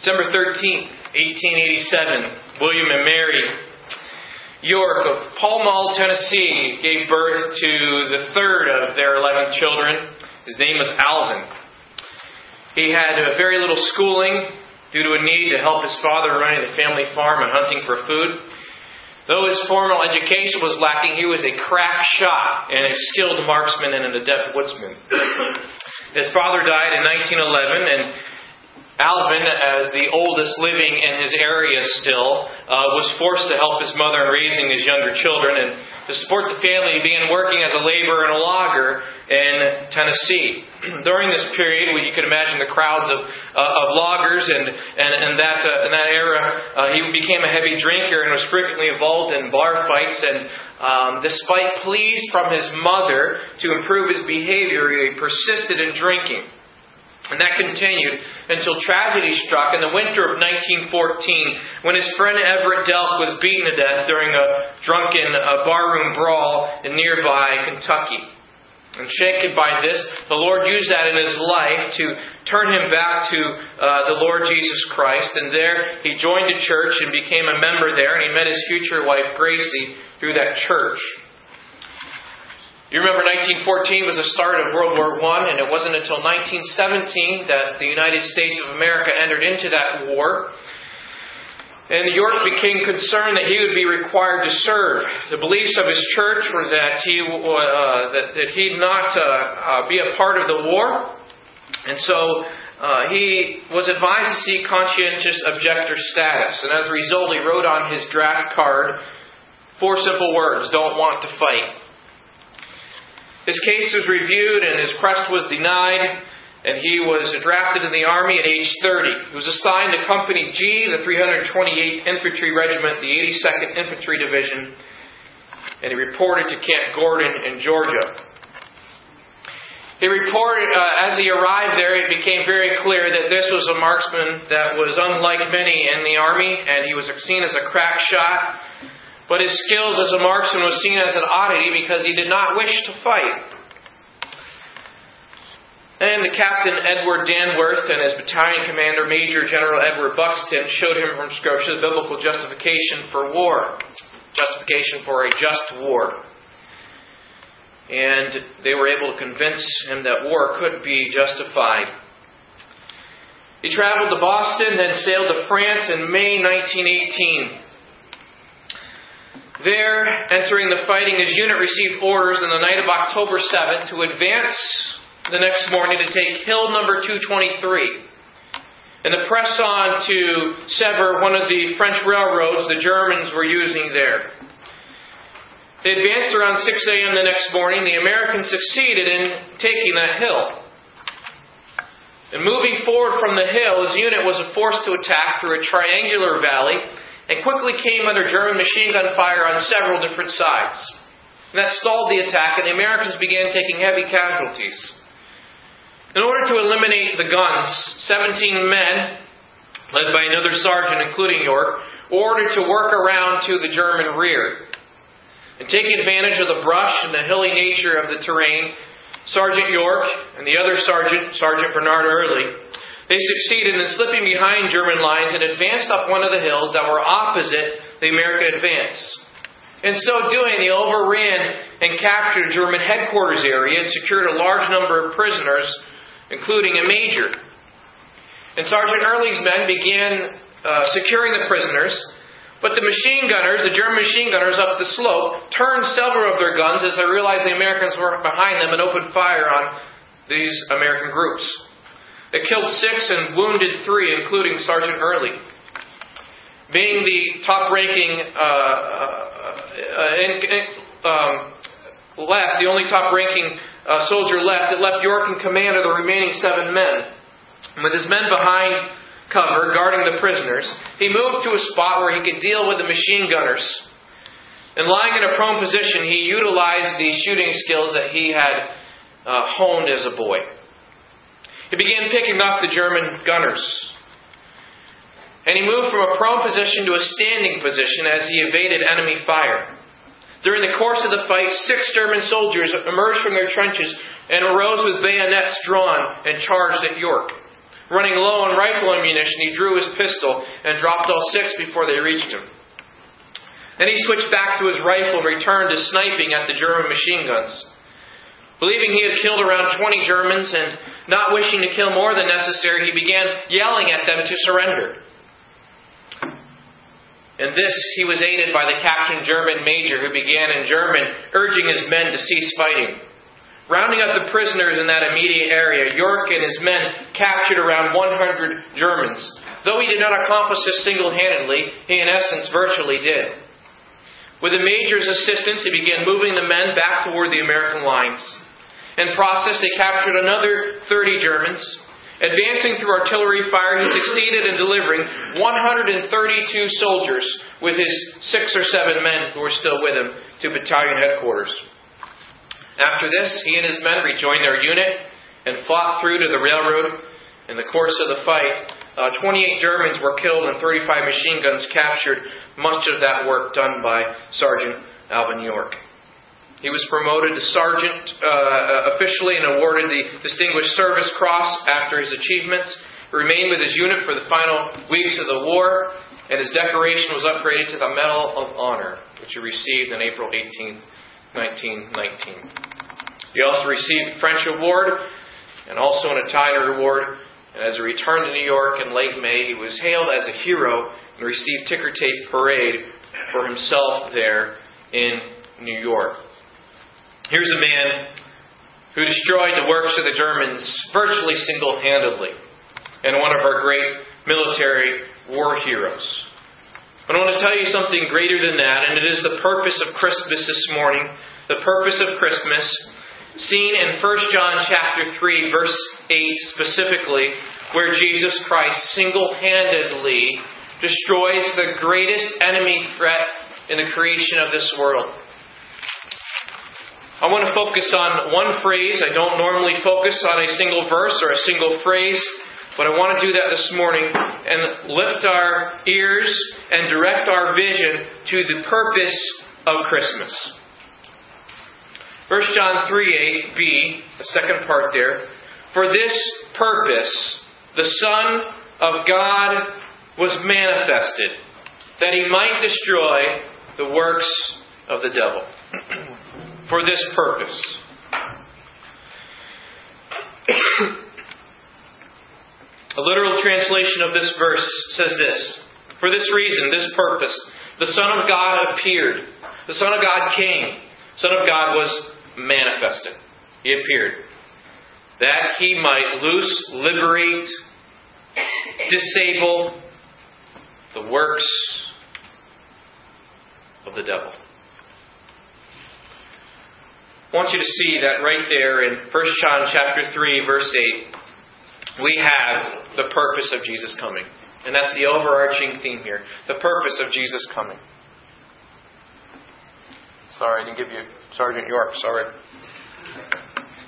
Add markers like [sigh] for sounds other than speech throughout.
December 13th, 1887, William and Mary York of Pall Mall, Tennessee, gave birth to the third of their 11 children. His name was Alvin. He had very little schooling due to a need to help his father running the family farm and hunting for food. Though his formal education was lacking, he was a crack shot and a skilled marksman and an adept woodsman. [coughs] His father died in 1911, and Alvin, as the oldest living in his area still, uh, was forced to help his mother in raising his younger children. And to support the family, he began working as a laborer and a logger in Tennessee. [clears throat] During this period, well, you can imagine the crowds of, uh, of loggers, and, and, and that, uh, in that era, uh, he became a heavy drinker and was frequently involved in bar fights. And um, despite pleas from his mother to improve his behavior, he persisted in drinking. And that continued until tragedy struck in the winter of 1914 when his friend Everett Delk was beaten to death during a drunken uh, barroom brawl in nearby Kentucky. And shaken by this, the Lord used that in his life to turn him back to uh, the Lord Jesus Christ. And there he joined a church and became a member there, and he met his future wife Gracie through that church. You remember 1914 was the start of World War I, and it wasn't until 1917 that the United States of America entered into that war. And York became concerned that he would be required to serve. The beliefs of his church were that he uh, that, that he'd not uh, uh, be a part of the war, and so uh, he was advised to seek conscientious objector status. And as a result, he wrote on his draft card four simple words: "Don't want to fight." His case was reviewed and his quest was denied, and he was drafted in the Army at age 30. He was assigned to Company G, the 328th Infantry Regiment, the 82nd Infantry Division, and he reported to Camp Gordon in Georgia. He reported, uh, as he arrived there, it became very clear that this was a marksman that was unlike many in the Army, and he was seen as a crack shot but his skills as a marksman was seen as an oddity because he did not wish to fight. And the Captain Edward Danforth and his battalion commander, Major General Edward Buxton, showed him from Scripture the biblical justification for war, justification for a just war. And they were able to convince him that war could be justified. He traveled to Boston, then sailed to France in May 1918. There, entering the fighting, his unit received orders on the night of October 7th to advance the next morning to take Hill number 223 and to press on to sever one of the French railroads the Germans were using there. They advanced around 6 a.m. the next morning. The Americans succeeded in taking that hill. And moving forward from the hill, his unit was forced to attack through a triangular valley and quickly came under German machine gun fire on several different sides. And that stalled the attack, and the Americans began taking heavy casualties. In order to eliminate the guns, 17 men, led by another sergeant, including York, ordered to work around to the German rear. And taking advantage of the brush and the hilly nature of the terrain, Sergeant York and the other sergeant, Sergeant Bernard Early, they succeeded in slipping behind German lines and advanced up one of the hills that were opposite the American advance. In so doing, they overran and captured a German headquarters area and secured a large number of prisoners, including a major. And Sergeant Early's men began uh, securing the prisoners, but the machine gunners, the German machine gunners up the slope, turned several of their guns as they realized the Americans were behind them and opened fire on these American groups. It killed six and wounded three, including Sergeant Early. Being the top ranking uh, uh, in, um, left, the only top ranking uh, soldier left, it left York in command of the remaining seven men. And with his men behind cover, guarding the prisoners, he moved to a spot where he could deal with the machine gunners. And lying in a prone position, he utilized the shooting skills that he had uh, honed as a boy. He began picking off the German gunners. And he moved from a prone position to a standing position as he evaded enemy fire. During the course of the fight, six German soldiers emerged from their trenches and arose with bayonets drawn and charged at York. Running low on rifle ammunition, he drew his pistol and dropped all six before they reached him. Then he switched back to his rifle and returned to sniping at the German machine guns. Believing he had killed around 20 Germans and not wishing to kill more than necessary, he began yelling at them to surrender. In this, he was aided by the captured German major who began in German urging his men to cease fighting. Rounding up the prisoners in that immediate area, York and his men captured around 100 Germans. Though he did not accomplish this single handedly, he in essence virtually did. With the major's assistance, he began moving the men back toward the American lines. In process, they captured another 30 Germans, Advancing through artillery fire, he succeeded in delivering 132 soldiers with his six or seven men who were still with him to battalion headquarters. After this, he and his men rejoined their unit and fought through to the railroad. In the course of the fight, uh, 28 Germans were killed and 35 machine guns captured, much of that work done by Sergeant Alvin York. He was promoted to sergeant uh, officially and awarded the Distinguished Service Cross after his achievements. He remained with his unit for the final weeks of the war, and his decoration was upgraded to the Medal of Honor, which he received on April 18, 1919. He also received a French Award and also an Italian Award. And as he returned to New York in late May, he was hailed as a hero and received ticker tape parade for himself there in New York. Here's a man who destroyed the works of the Germans virtually single handedly, and one of our great military war heroes. But I want to tell you something greater than that, and it is the purpose of Christmas this morning. The purpose of Christmas, seen in 1 John chapter 3, verse 8 specifically, where Jesus Christ single handedly destroys the greatest enemy threat in the creation of this world. I want to focus on one phrase. I don't normally focus on a single verse or a single phrase, but I want to do that this morning and lift our ears and direct our vision to the purpose of Christmas. 1 John 3 8b, the second part there. For this purpose, the Son of God was manifested, that he might destroy the works of the devil. [clears throat] for this purpose. [coughs] A literal translation of this verse says this For this reason, this purpose, the Son of God appeared. The Son of God came. The Son of God was manifested. He appeared. That he might loose, liberate, disable the works of the devil. I want you to see that right there in 1 John chapter 3 verse 8 we have the purpose of Jesus coming. And that's the overarching theme here. The purpose of Jesus coming. Sorry, I didn't give you Sergeant York, sorry.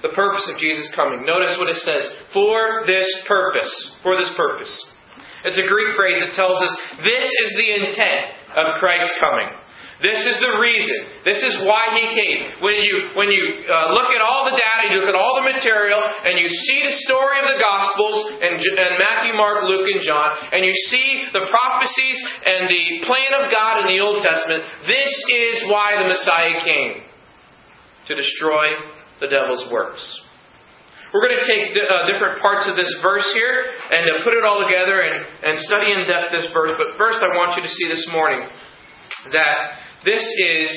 The purpose of Jesus coming. Notice what it says. For this purpose. For this purpose. It's a Greek phrase that tells us this is the intent of Christ's coming. This is the reason. This is why he came. When you when you uh, look at all the data, you look at all the material, and you see the story of the Gospels and, and Matthew, Mark, Luke, and John, and you see the prophecies and the plan of God in the Old Testament. This is why the Messiah came to destroy the devil's works. We're going to take uh, different parts of this verse here and uh, put it all together and, and study in depth this verse. But first, I want you to see this morning that this is,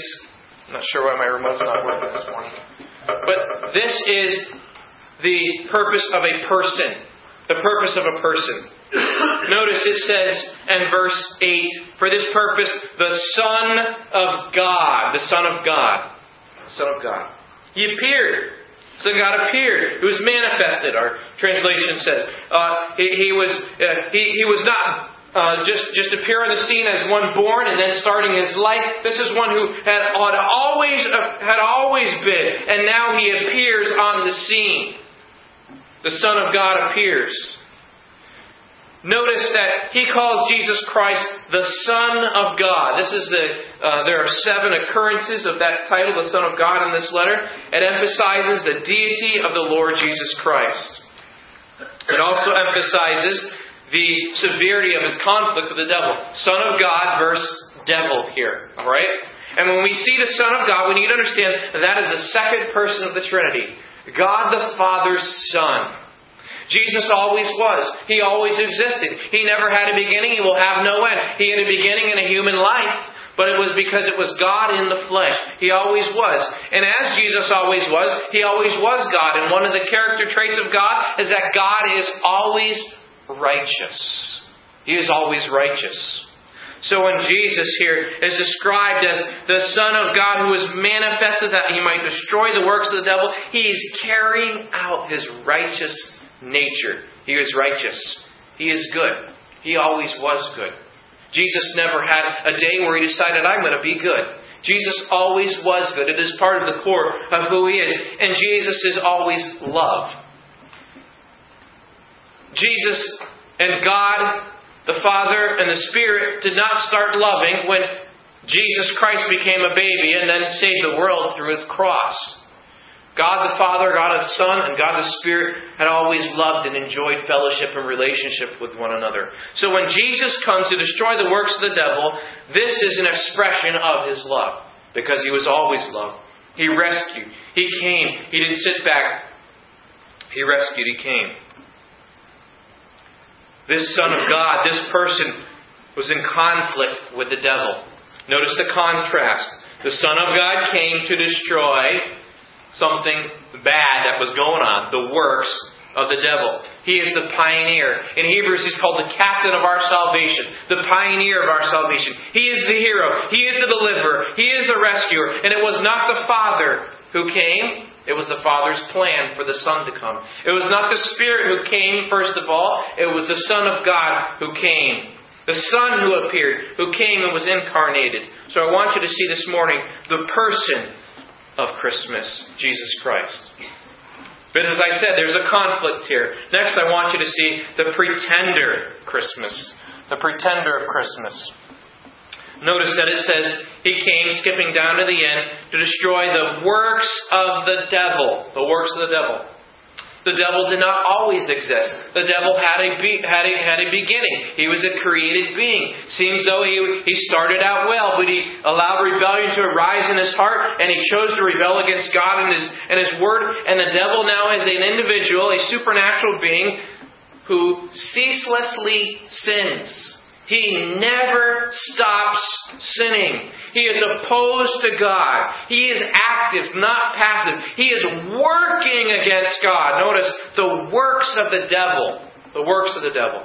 I'm not sure why my remote's not working this morning, but this is the purpose of a person. The purpose of a person. Notice it says in verse 8, for this purpose, the Son of God. The Son of God. The Son of God. He appeared. So God appeared. It was manifested. Our translation says uh, he, he, was uh, he, he was not uh, just, just appear on the scene as one born and then starting his life. This is one who had, had, always, uh, had always been, and now he appears on the scene. The Son of God appears. Notice that he calls Jesus Christ the Son of God. This is the uh, there are seven occurrences of that title, the Son of God, in this letter. It emphasizes the deity of the Lord Jesus Christ. It also emphasizes the severity of his conflict with the devil. Son of God versus devil here. Alright? And when we see the Son of God, we need to understand that that is the second person of the Trinity. God the Father's Son. Jesus always was. He always existed. He never had a beginning. He will have no end. He had a beginning in a human life. But it was because it was God in the flesh. He always was. And as Jesus always was, He always was God. And one of the character traits of God is that God is always righteous. He is always righteous. So when Jesus here is described as the Son of God who is manifested that he might destroy the works of the devil, he is carrying out his righteous nature. He is righteous. He is good. He always was good. Jesus never had a day where he decided, I'm going to be good. Jesus always was good. It is part of the core of who he is. And Jesus is always love. Jesus and God the Father and the Spirit did not start loving when Jesus Christ became a baby and then saved the world through his cross. God the Father, God the Son, and God the Spirit had always loved and enjoyed fellowship and relationship with one another. So when Jesus comes to destroy the works of the devil, this is an expression of his love. Because he was always loved. He rescued. He came. He didn't sit back. He rescued. He came. This Son of God, this person, was in conflict with the devil. Notice the contrast. The Son of God came to destroy something bad that was going on, the works of the devil. He is the pioneer. In Hebrews, he's called the captain of our salvation, the pioneer of our salvation. He is the hero. He is the deliverer. He is the rescuer. And it was not the Father who came, it was the Father's plan for the Son to come. It was not the Spirit who came, first of all, it was the Son of God who came. The Son who appeared, who came and was incarnated. So I want you to see this morning the person of Christmas, Jesus Christ. But as I said, there's a conflict here. Next, I want you to see the pretender Christmas. The pretender of Christmas. Notice that it says he came skipping down to the end to destroy the works of the devil. The works of the devil. The devil did not always exist. The devil had a, be, had a, had a beginning. He was a created being. Seems though he, he started out well, but he allowed rebellion to arise in his heart, and he chose to rebel against God and his, and his word. And the devil now is an individual, a supernatural being, who ceaselessly sins. He never stops sinning. He is opposed to God. He is active, not passive. He is working against God. Notice the works of the devil. The works of the devil.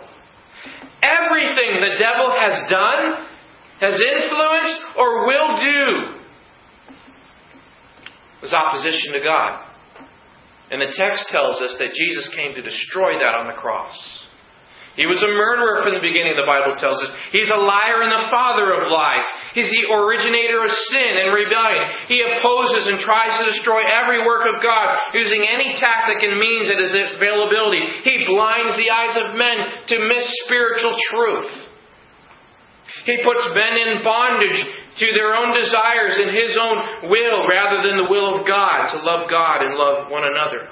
Everything the devil has done, has influenced, or will do is opposition to God. And the text tells us that Jesus came to destroy that on the cross. He was a murderer from the beginning, the Bible tells us. He's a liar and the father of lies. He's the originator of sin and rebellion. He opposes and tries to destroy every work of God using any tactic and means at his availability. He blinds the eyes of men to miss spiritual truth. He puts men in bondage to their own desires and his own will rather than the will of God, to love God and love one another.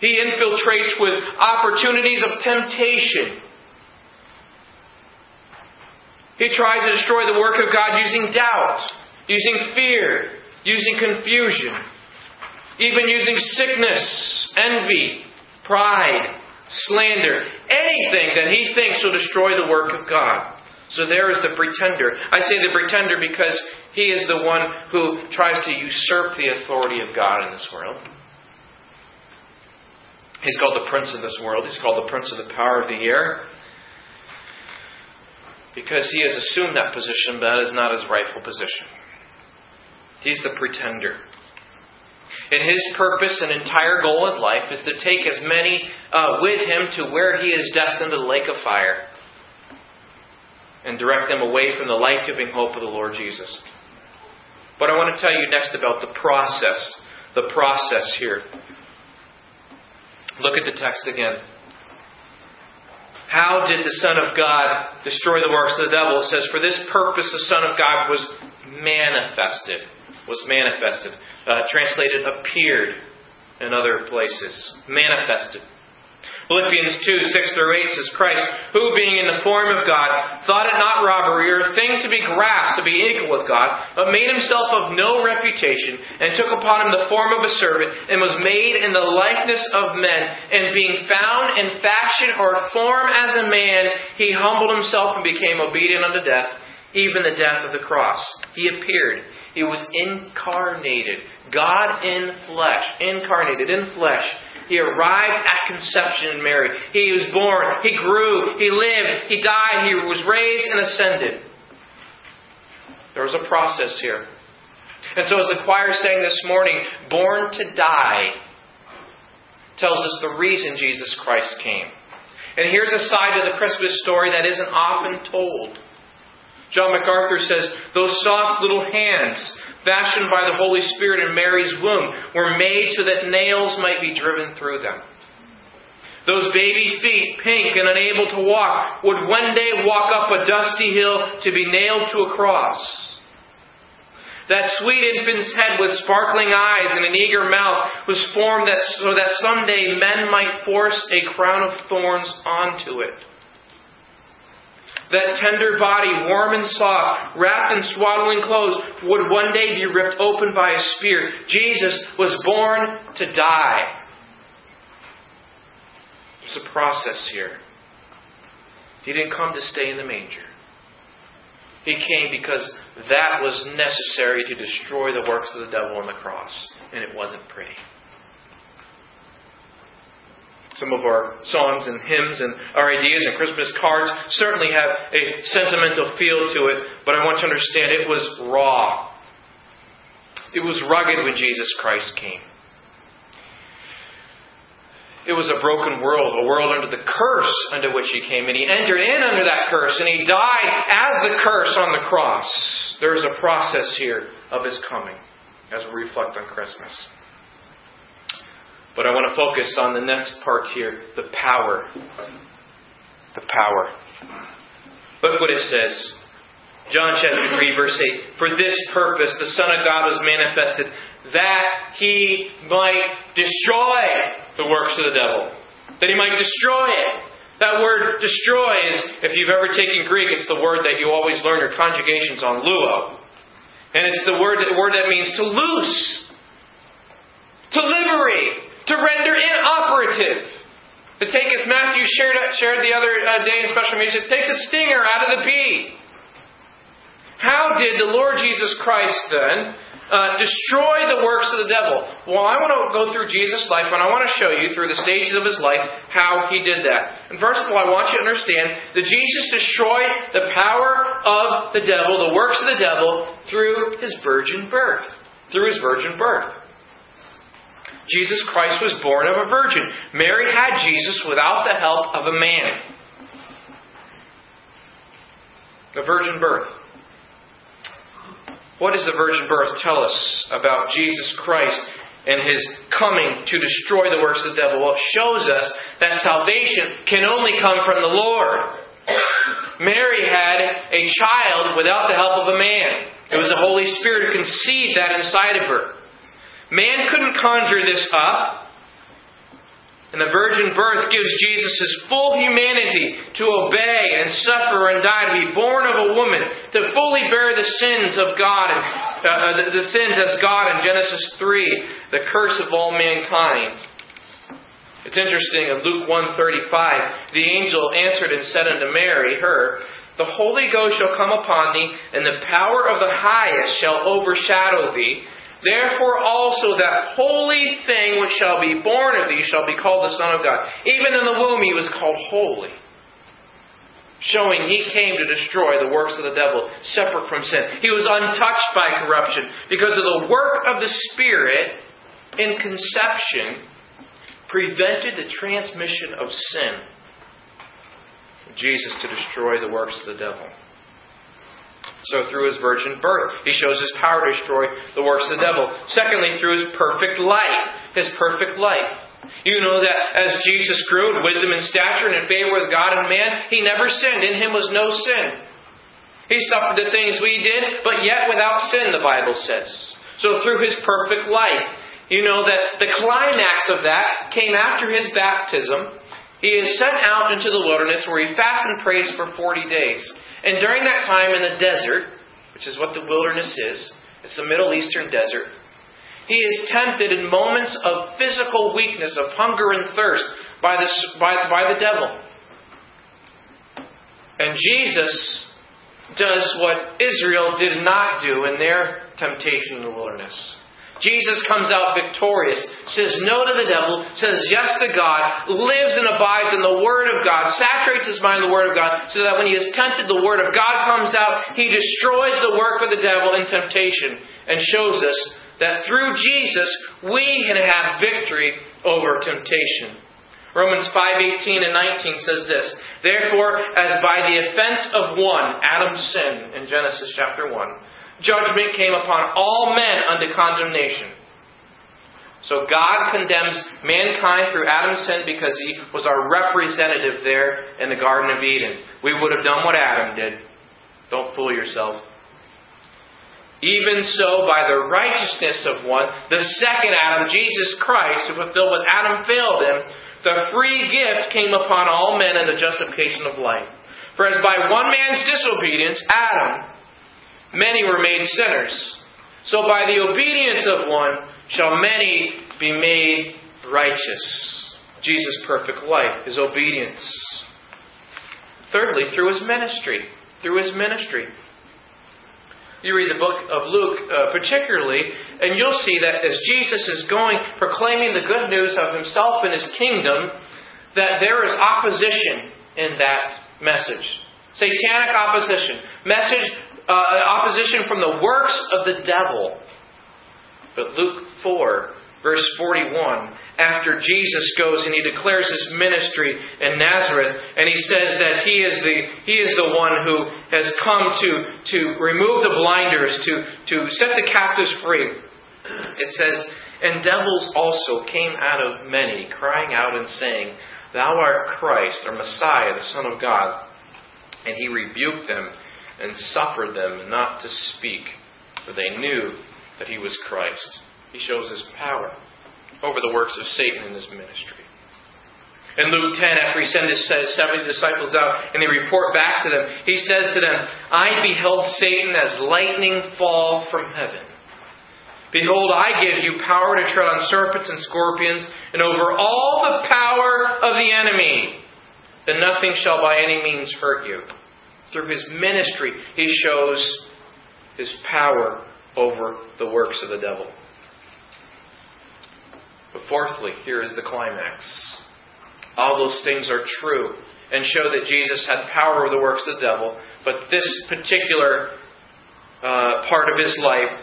He infiltrates with opportunities of temptation. He tries to destroy the work of God using doubt, using fear, using confusion, even using sickness, envy, pride, slander, anything that he thinks will destroy the work of God. So there is the pretender. I say the pretender because he is the one who tries to usurp the authority of God in this world. He's called the prince of this world. He's called the prince of the power of the air. Because he has assumed that position, but that is not his rightful position. He's the pretender. And his purpose and entire goal in life is to take as many uh, with him to where he is destined to the lake of fire and direct them away from the life giving hope of the Lord Jesus. But I want to tell you next about the process. The process here. Look at the text again. How did the Son of God destroy the works of the devil? It says, For this purpose the Son of God was manifested. Was manifested. Uh, translated appeared in other places. Manifested. Philippians 2, 6 through 8 says, Christ, who being in the form of God, thought it not robbery or a thing to be grasped to be equal with God, but made himself of no reputation, and took upon him the form of a servant, and was made in the likeness of men, and being found in fashion or form as a man, he humbled himself and became obedient unto death, even the death of the cross. He appeared. He was incarnated. God in flesh. Incarnated in flesh he arrived at conception in Mary. He was born. He grew. He lived. He died. He was raised and ascended. There was a process here. And so, as the choir sang this morning, born to die tells us the reason Jesus Christ came. And here's a side to the Christmas story that isn't often told. John MacArthur says, Those soft little hands fashioned by the Holy Spirit in Mary's womb, were made so that nails might be driven through them. Those baby feet, pink and unable to walk, would one day walk up a dusty hill to be nailed to a cross. That sweet infant's head with sparkling eyes and an eager mouth was formed that, so that someday men might force a crown of thorns onto it. That tender body, warm and soft, wrapped in swaddling clothes, would one day be ripped open by a spear. Jesus was born to die. There's a process here. He didn't come to stay in the manger. He came because that was necessary to destroy the works of the devil on the cross, and it wasn't pretty. Some of our songs and hymns and our ideas and Christmas cards certainly have a sentimental feel to it, but I want to understand it was raw. It was rugged when Jesus Christ came. It was a broken world, a world under the curse under which he came, and he entered in under that curse, and he died as the curse on the cross. There is a process here of his coming as we reflect on Christmas. But I want to focus on the next part here the power. The power. Look what it says. John chapter 3, verse 8. For this purpose the Son of God was manifested, that he might destroy the works of the devil. That he might destroy it. That word destroy is, if you've ever taken Greek, it's the word that you always learn your conjugations on, luo. And it's the word, word that means to loose, to liberate, to render inoperative. To take, as Matthew shared, shared the other uh, day in special meeting, take the stinger out of the bee. How did the Lord Jesus Christ then uh, destroy the works of the devil? Well, I want to go through Jesus' life, and I want to show you through the stages of his life how he did that. And first of all, I want you to understand that Jesus destroyed the power of the devil, the works of the devil, through his virgin birth. Through his virgin birth. Jesus Christ was born of a virgin. Mary had Jesus without the help of a man. The virgin birth. What does the virgin birth tell us about Jesus Christ and his coming to destroy the works of the devil? Well, it shows us that salvation can only come from the Lord. Mary had a child without the help of a man. It was the Holy Spirit who conceived that inside of her. Man couldn't conjure this up. And the virgin birth gives Jesus his full humanity to obey and suffer and die, to be born of a woman, to fully bear the sins of God, and, uh, uh the, the sins as God in Genesis 3, the curse of all mankind. It's interesting in Luke 135, the angel answered and said unto Mary, her, The Holy Ghost shall come upon thee, and the power of the highest shall overshadow thee. Therefore also that holy thing which shall be born of thee shall be called the Son of God. Even in the womb he was called holy. Showing he came to destroy the works of the devil, separate from sin. He was untouched by corruption because of the work of the Spirit in conception prevented the transmission of sin. Jesus to destroy the works of the devil. So through his virgin birth, he shows his power to destroy the works of the devil. Secondly, through his perfect life, his perfect life. You know that as Jesus grew in wisdom and stature and in favor with God and man, he never sinned. In him was no sin. He suffered the things we did, but yet without sin, the Bible says. So through his perfect life, you know that the climax of that came after his baptism he is sent out into the wilderness where he fasts and prays for 40 days. And during that time in the desert, which is what the wilderness is, it's the Middle Eastern desert, he is tempted in moments of physical weakness, of hunger and thirst by the, by, by the devil. And Jesus does what Israel did not do in their temptation in the wilderness. Jesus comes out victorious, says no to the devil, says yes to God, lives and abides in the Word of God, saturates his mind in the Word of God, so that when he is tempted, the Word of God comes out. He destroys the work of the devil in temptation and shows us that through Jesus we can have victory over temptation. Romans 5:18 and 19 says this, Therefore, as by the offense of one, Adam sinned in Genesis chapter 1, judgment came upon all men unto condemnation. So God condemns mankind through Adam's sin because he was our representative there in the Garden of Eden. We would have done what Adam did. Don't fool yourself. Even so, by the righteousness of one, the second Adam, Jesus Christ, who fulfilled what Adam failed in, the free gift came upon all men in the justification of life. For as by one man's disobedience, Adam, many were made sinners. So by the obedience of one shall many be made righteous. Jesus' perfect life, his obedience. Thirdly, through his ministry. Through his ministry. You read the book of Luke uh, particularly, and you'll see that as Jesus is going, proclaiming the good news of himself and his kingdom, that there is opposition in that message. Satanic opposition. Message uh, opposition from the works of the devil. But Luke 4, verse 41, after Jesus goes and he declares his ministry in Nazareth, and he says that he is the, he is the one who has come to, to remove the blinders, to, to set the captives free. It says, And devils also came out of many, crying out and saying, Thou art Christ, or Messiah, the Son of God. And he rebuked them and suffered them not to speak, for they knew that he was Christ. He shows his power over the works of Satan in his ministry. In Luke 10, after he sent his 70 disciples out and they report back to them, he says to them, I beheld Satan as lightning fall from heaven. Behold, I give you power to tread on serpents and scorpions and over all the power of the enemy, and nothing shall by any means hurt you through his ministry, he shows his power over the works of the devil. But fourthly, here is the climax. All those things are true and show that Jesus had power over the works of the devil, but this particular uh, part of his life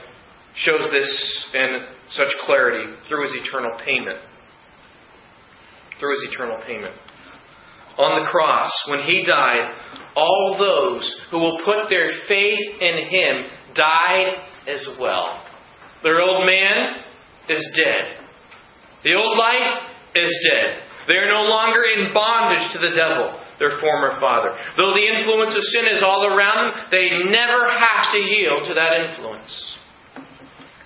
shows this in such clarity through his eternal payment. Through his eternal payment. On the cross, when he died, all those who will put their faith in him died as well. Their old man is dead. The old life is dead. They are no longer in bondage to the devil, their former father. Though the influence of sin is all around them, they never have to yield to that influence.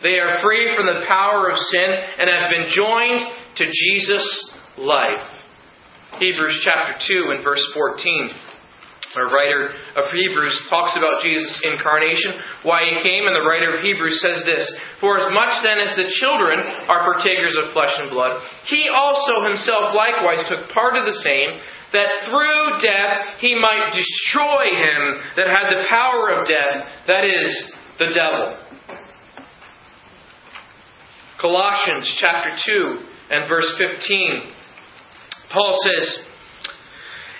They are free from the power of sin and have been joined to Jesus' life. Hebrews chapter 2 and verse 14 a writer of Hebrews talks about Jesus' incarnation, why he came, and the writer of Hebrews says this For as much then as the children are partakers of flesh and blood, he also himself likewise took part of the same, that through death he might destroy him that had the power of death, that is, the devil. Colossians chapter 2 and verse 15. Paul says,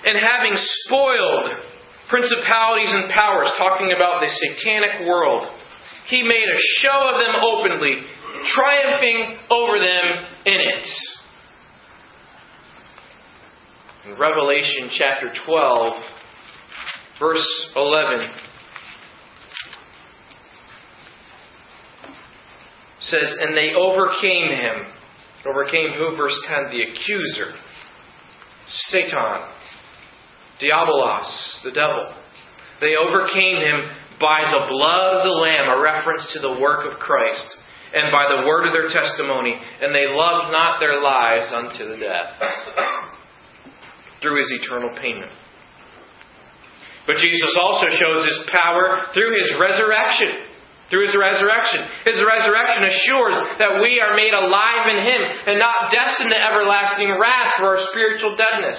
and having spoiled principalities and powers, talking about the satanic world, he made a show of them openly, triumphing over them in it. In Revelation chapter 12, verse 11, says, And they overcame him. Overcame who? Verse 10, the accuser, Satan Diabolos, the devil. They overcame him by the blood of the Lamb, a reference to the work of Christ, and by the word of their testimony, and they loved not their lives unto the death. [clears throat] through his eternal payment. But Jesus also shows his power through his resurrection. Through his resurrection. His resurrection assures that we are made alive in him and not destined to everlasting wrath for our spiritual deadness.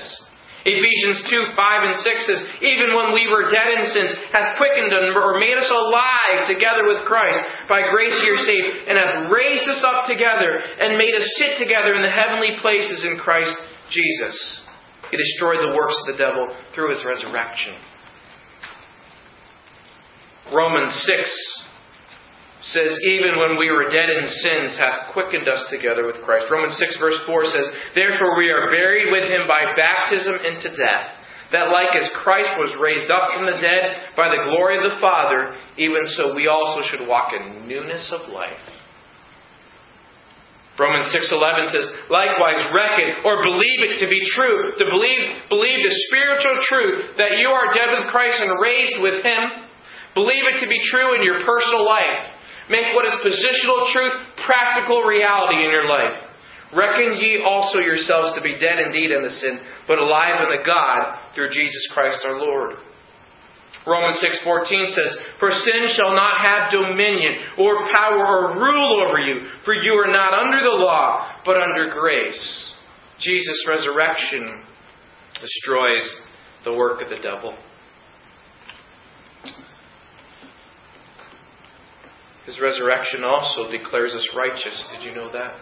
Ephesians 2, 5 and 6 says, Even when we were dead in sins, hath quickened us or made us alive together with Christ. By grace ye are saved, and hath raised us up together, and made us sit together in the heavenly places in Christ Jesus. He destroyed the works of the devil through his resurrection. Romans 6 says, Even when we were dead in sins, hath quickened us together with Christ. Romans 6, verse 4 says, Therefore we are buried with him by baptism into death, that like as Christ was raised up from the dead by the glory of the Father, even so we also should walk in newness of life. Romans 6:11 says, "Likewise reckon or believe it to be true, to believe believe the spiritual truth that you are dead with Christ and raised with him. Believe it to be true in your personal life. Make what is positional truth practical reality in your life. Reckon ye also yourselves to be dead indeed in the sin, but alive in the God through Jesus Christ our Lord. Romans 6:14 says, "For sin shall not have dominion or power or rule over you, for you are not under the law, but under grace." Jesus' resurrection destroys the work of the devil. His resurrection also declares us righteous. Did you know that?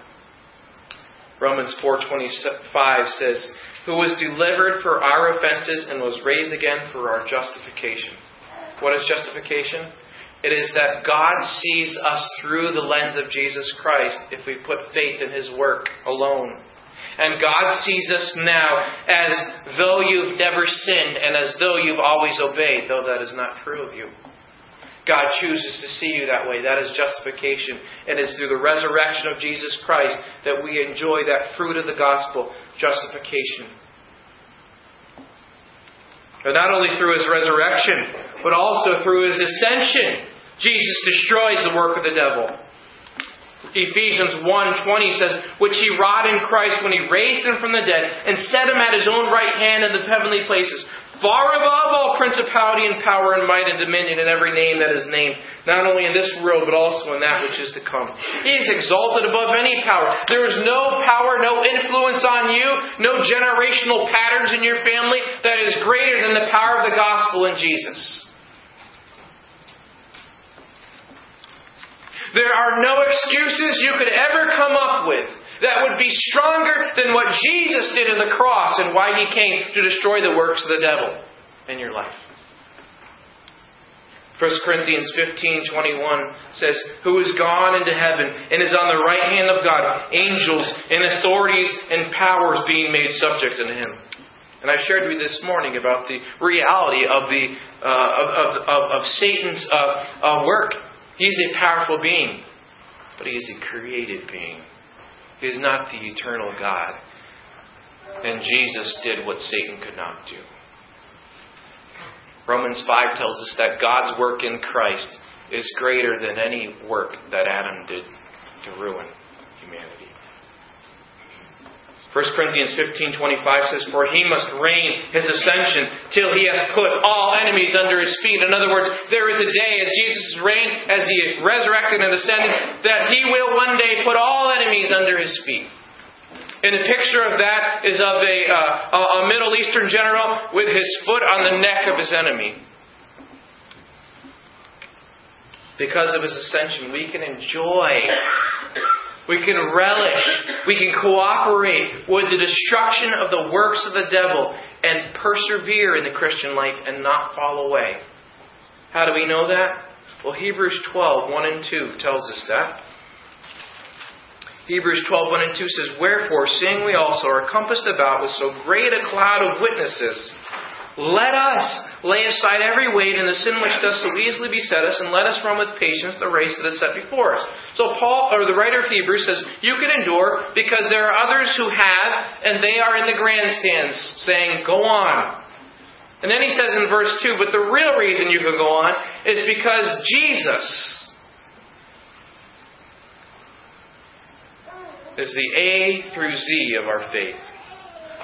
Romans 4:25 says, "Who was delivered for our offenses and was raised again for our justification." What is justification? It is that God sees us through the lens of Jesus Christ if we put faith in his work alone. And God sees us now as though you've never sinned and as though you've always obeyed, though that is not true of you. God chooses to see you that way. That is justification. And it's through the resurrection of Jesus Christ that we enjoy that fruit of the gospel, justification. But not only through his resurrection, but also through his ascension, Jesus destroys the work of the devil. Ephesians 1:20 says, "Which he wrought in Christ when he raised him from the dead and set him at his own right hand in the heavenly places, far above all principality and power and might and dominion and every name that is named, not only in this world, but also in that which is to come. He is exalted above any power. There is no power, no influence on you, no generational patterns in your family that is greater than the power of the gospel in Jesus. There are no excuses you could ever come up with that would be stronger than what Jesus did in the cross and why he came to destroy the works of the devil in your life. 1 Corinthians 15:21 says, "Who is gone into heaven and is on the right hand of God, angels and authorities and powers being made subject unto him." And I shared with you this morning about the reality of the uh, of, of, of, Satan's uh, uh, work. He's a powerful being, but he is a created being is not the eternal God. And Jesus did what Satan could not do. Romans 5 tells us that God's work in Christ is greater than any work that Adam did to ruin humanity. 1 Corinthians 15:25 says, "For he must reign his ascension till he hath put all enemies under his feet." In other words, there is a day as Jesus reigned, as he resurrected and ascended, that he will one day put all enemies under his feet. And a picture of that is of a, uh, a Middle Eastern general with his foot on the neck of his enemy. Because of his ascension, we can enjoy we can relish. We can cooperate with the destruction of the works of the devil and persevere in the Christian life and not fall away. How do we know that? Well, Hebrews 12, 1 and 2 tells us that. Hebrews 12, 1 and 2 says, Wherefore, seeing we also are compassed about with so great a cloud of witnesses, let us lay aside every weight and the sin which does so easily beset us, and let us run with patience the race that is set before us. So Paul, or the writer of Hebrews, says you can endure because there are others who have, and they are in the grandstands saying, "Go on." And then he says in verse two, but the real reason you can go on is because Jesus is the A through Z of our faith.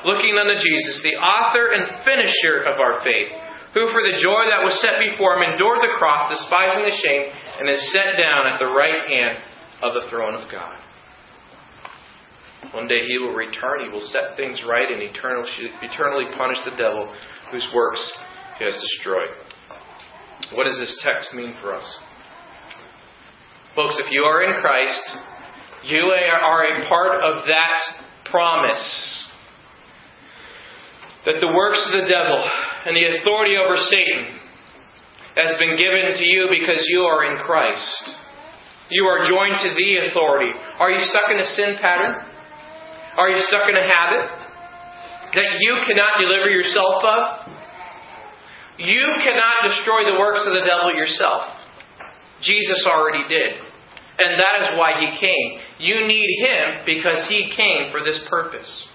Looking unto Jesus, the author and finisher of our faith, who for the joy that was set before him endured the cross, despising the shame, and is set down at the right hand of the throne of God. One day he will return, he will set things right, and eternally punish the devil whose works he has destroyed. What does this text mean for us? Folks, if you are in Christ, you are a part of that promise that the works of the devil and the authority over Satan has been given to you because you are in Christ. You are joined to the authority. Are you stuck in a sin pattern? Are you stuck in a habit that you cannot deliver yourself of? You cannot destroy the works of the devil yourself. Jesus already did. And that is why he came. You need him because he came for this purpose.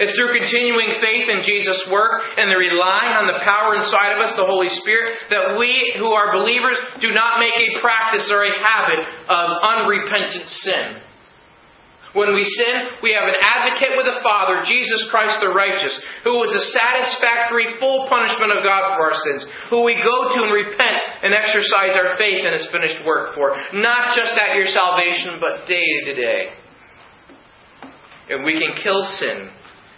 It's through continuing faith in Jesus' work and the relying on the power inside of us, the Holy Spirit, that we who are believers do not make a practice or a habit of unrepentant sin. When we sin, we have an advocate with the Father, Jesus Christ the righteous, who was a satisfactory, full punishment of God for our sins, who we go to and repent and exercise our faith in His finished work for, not just at your salvation, but day to day. And we can kill sin,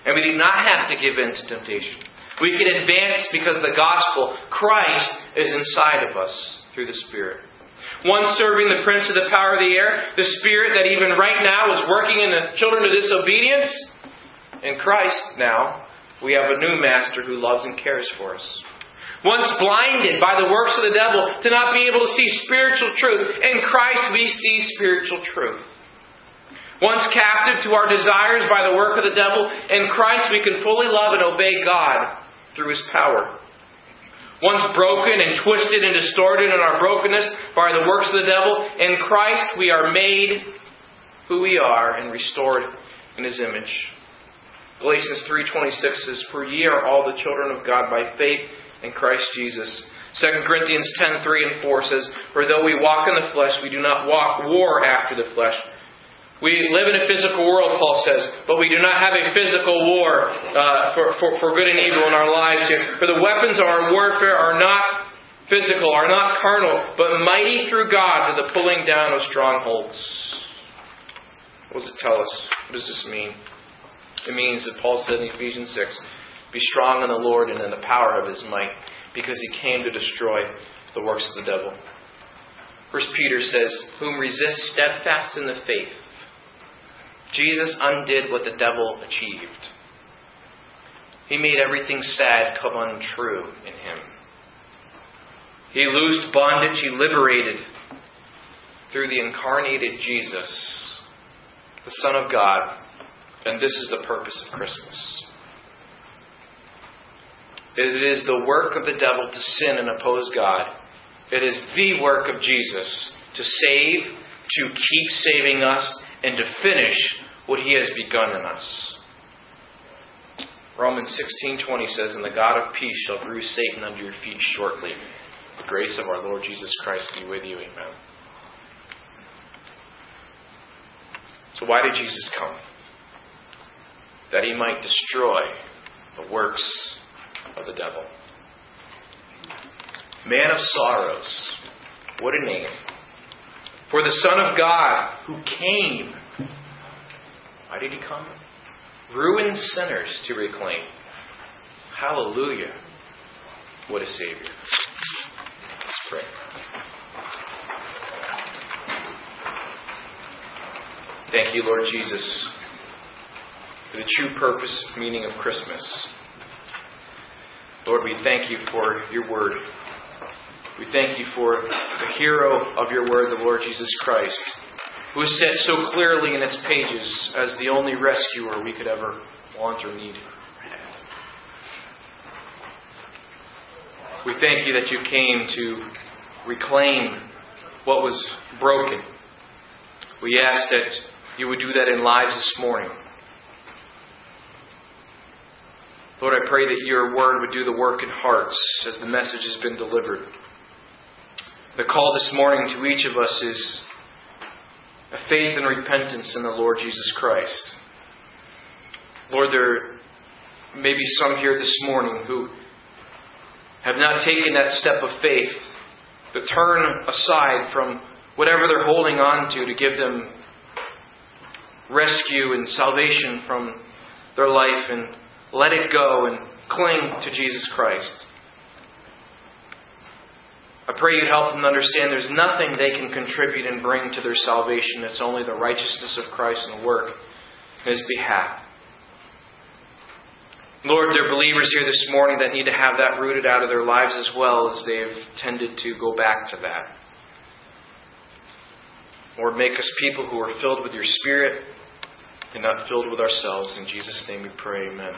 and we do not have to give in to temptation. We can advance because the gospel, Christ, is inside of us through the Spirit. One serving the prince of the power of the air, the spirit that even right now is working in the children of disobedience. In Christ now, we have a new master who loves and cares for us. Once blinded by the works of the devil to not be able to see spiritual truth, in Christ we see spiritual truth. Once captive to our desires by the work of the devil, in Christ we can fully love and obey God through his power. Once broken and twisted and distorted in our brokenness by the works of the devil, in Christ we are made who we are and restored in his image. Galatians 3:26 says, "For ye are all the children of God by faith in Christ Jesus." 2 Corinthians 10:3 and 4 says, "For though we walk in the flesh, we do not walk war after the flesh." We live in a physical world, Paul says, but we do not have a physical war uh, for, for, for good and evil in our lives here. For the weapons of our warfare are not physical, are not carnal, but mighty through God to the pulling down of strongholds. What does it tell us? What does this mean? It means that Paul said in Ephesians 6 Be strong in the Lord and in the power of his might, because he came to destroy the works of the devil. First Peter says, Whom resist steadfast in the faith Jesus undid what the devil achieved. He made everything sad come untrue in him. He loosed bondage, he liberated through the incarnated Jesus, the Son of God. And this is the purpose of Christmas. It is the work of the devil to sin and oppose God. It is the work of Jesus to save, to keep saving us, and to finish what he has begun in us. Romans 16:20 says, "And the God of peace shall bruise Satan under your feet shortly. The grace of our Lord Jesus Christ be with you. Amen." So why did Jesus come? That he might destroy the works of the devil. Man of sorrows. What a name. For the Son of God who came why did he come? Ruined sinners to reclaim. Hallelujah. What a Savior. Let's pray. Thank you, Lord Jesus, for the true purpose, meaning of Christmas. Lord, we thank you for your word. We thank you for the hero of your word, the Lord Jesus Christ who is set so clearly in its pages as the only rescuer we could ever want or need. We thank you that you came to reclaim what was broken. We ask that you would do that in lives this morning. Lord, I pray that your word would do the work in hearts as the message has been delivered. The call this morning to each of us is a faith and repentance in the Lord Jesus Christ. Lord, there may be some here this morning who have not taken that step of faith, to turn aside from whatever they're holding on to to give them rescue and salvation from their life and let it go and cling to Jesus Christ. I pray you'd help them understand there's nothing they can contribute and bring to their salvation. It's only the righteousness of Christ and work in His behalf. Lord, there are believers here this morning that need to have that rooted out of their lives as well as they've tended to go back to that. Lord, make us people who are filled with your Spirit and not filled with ourselves. In Jesus' name we pray, amen.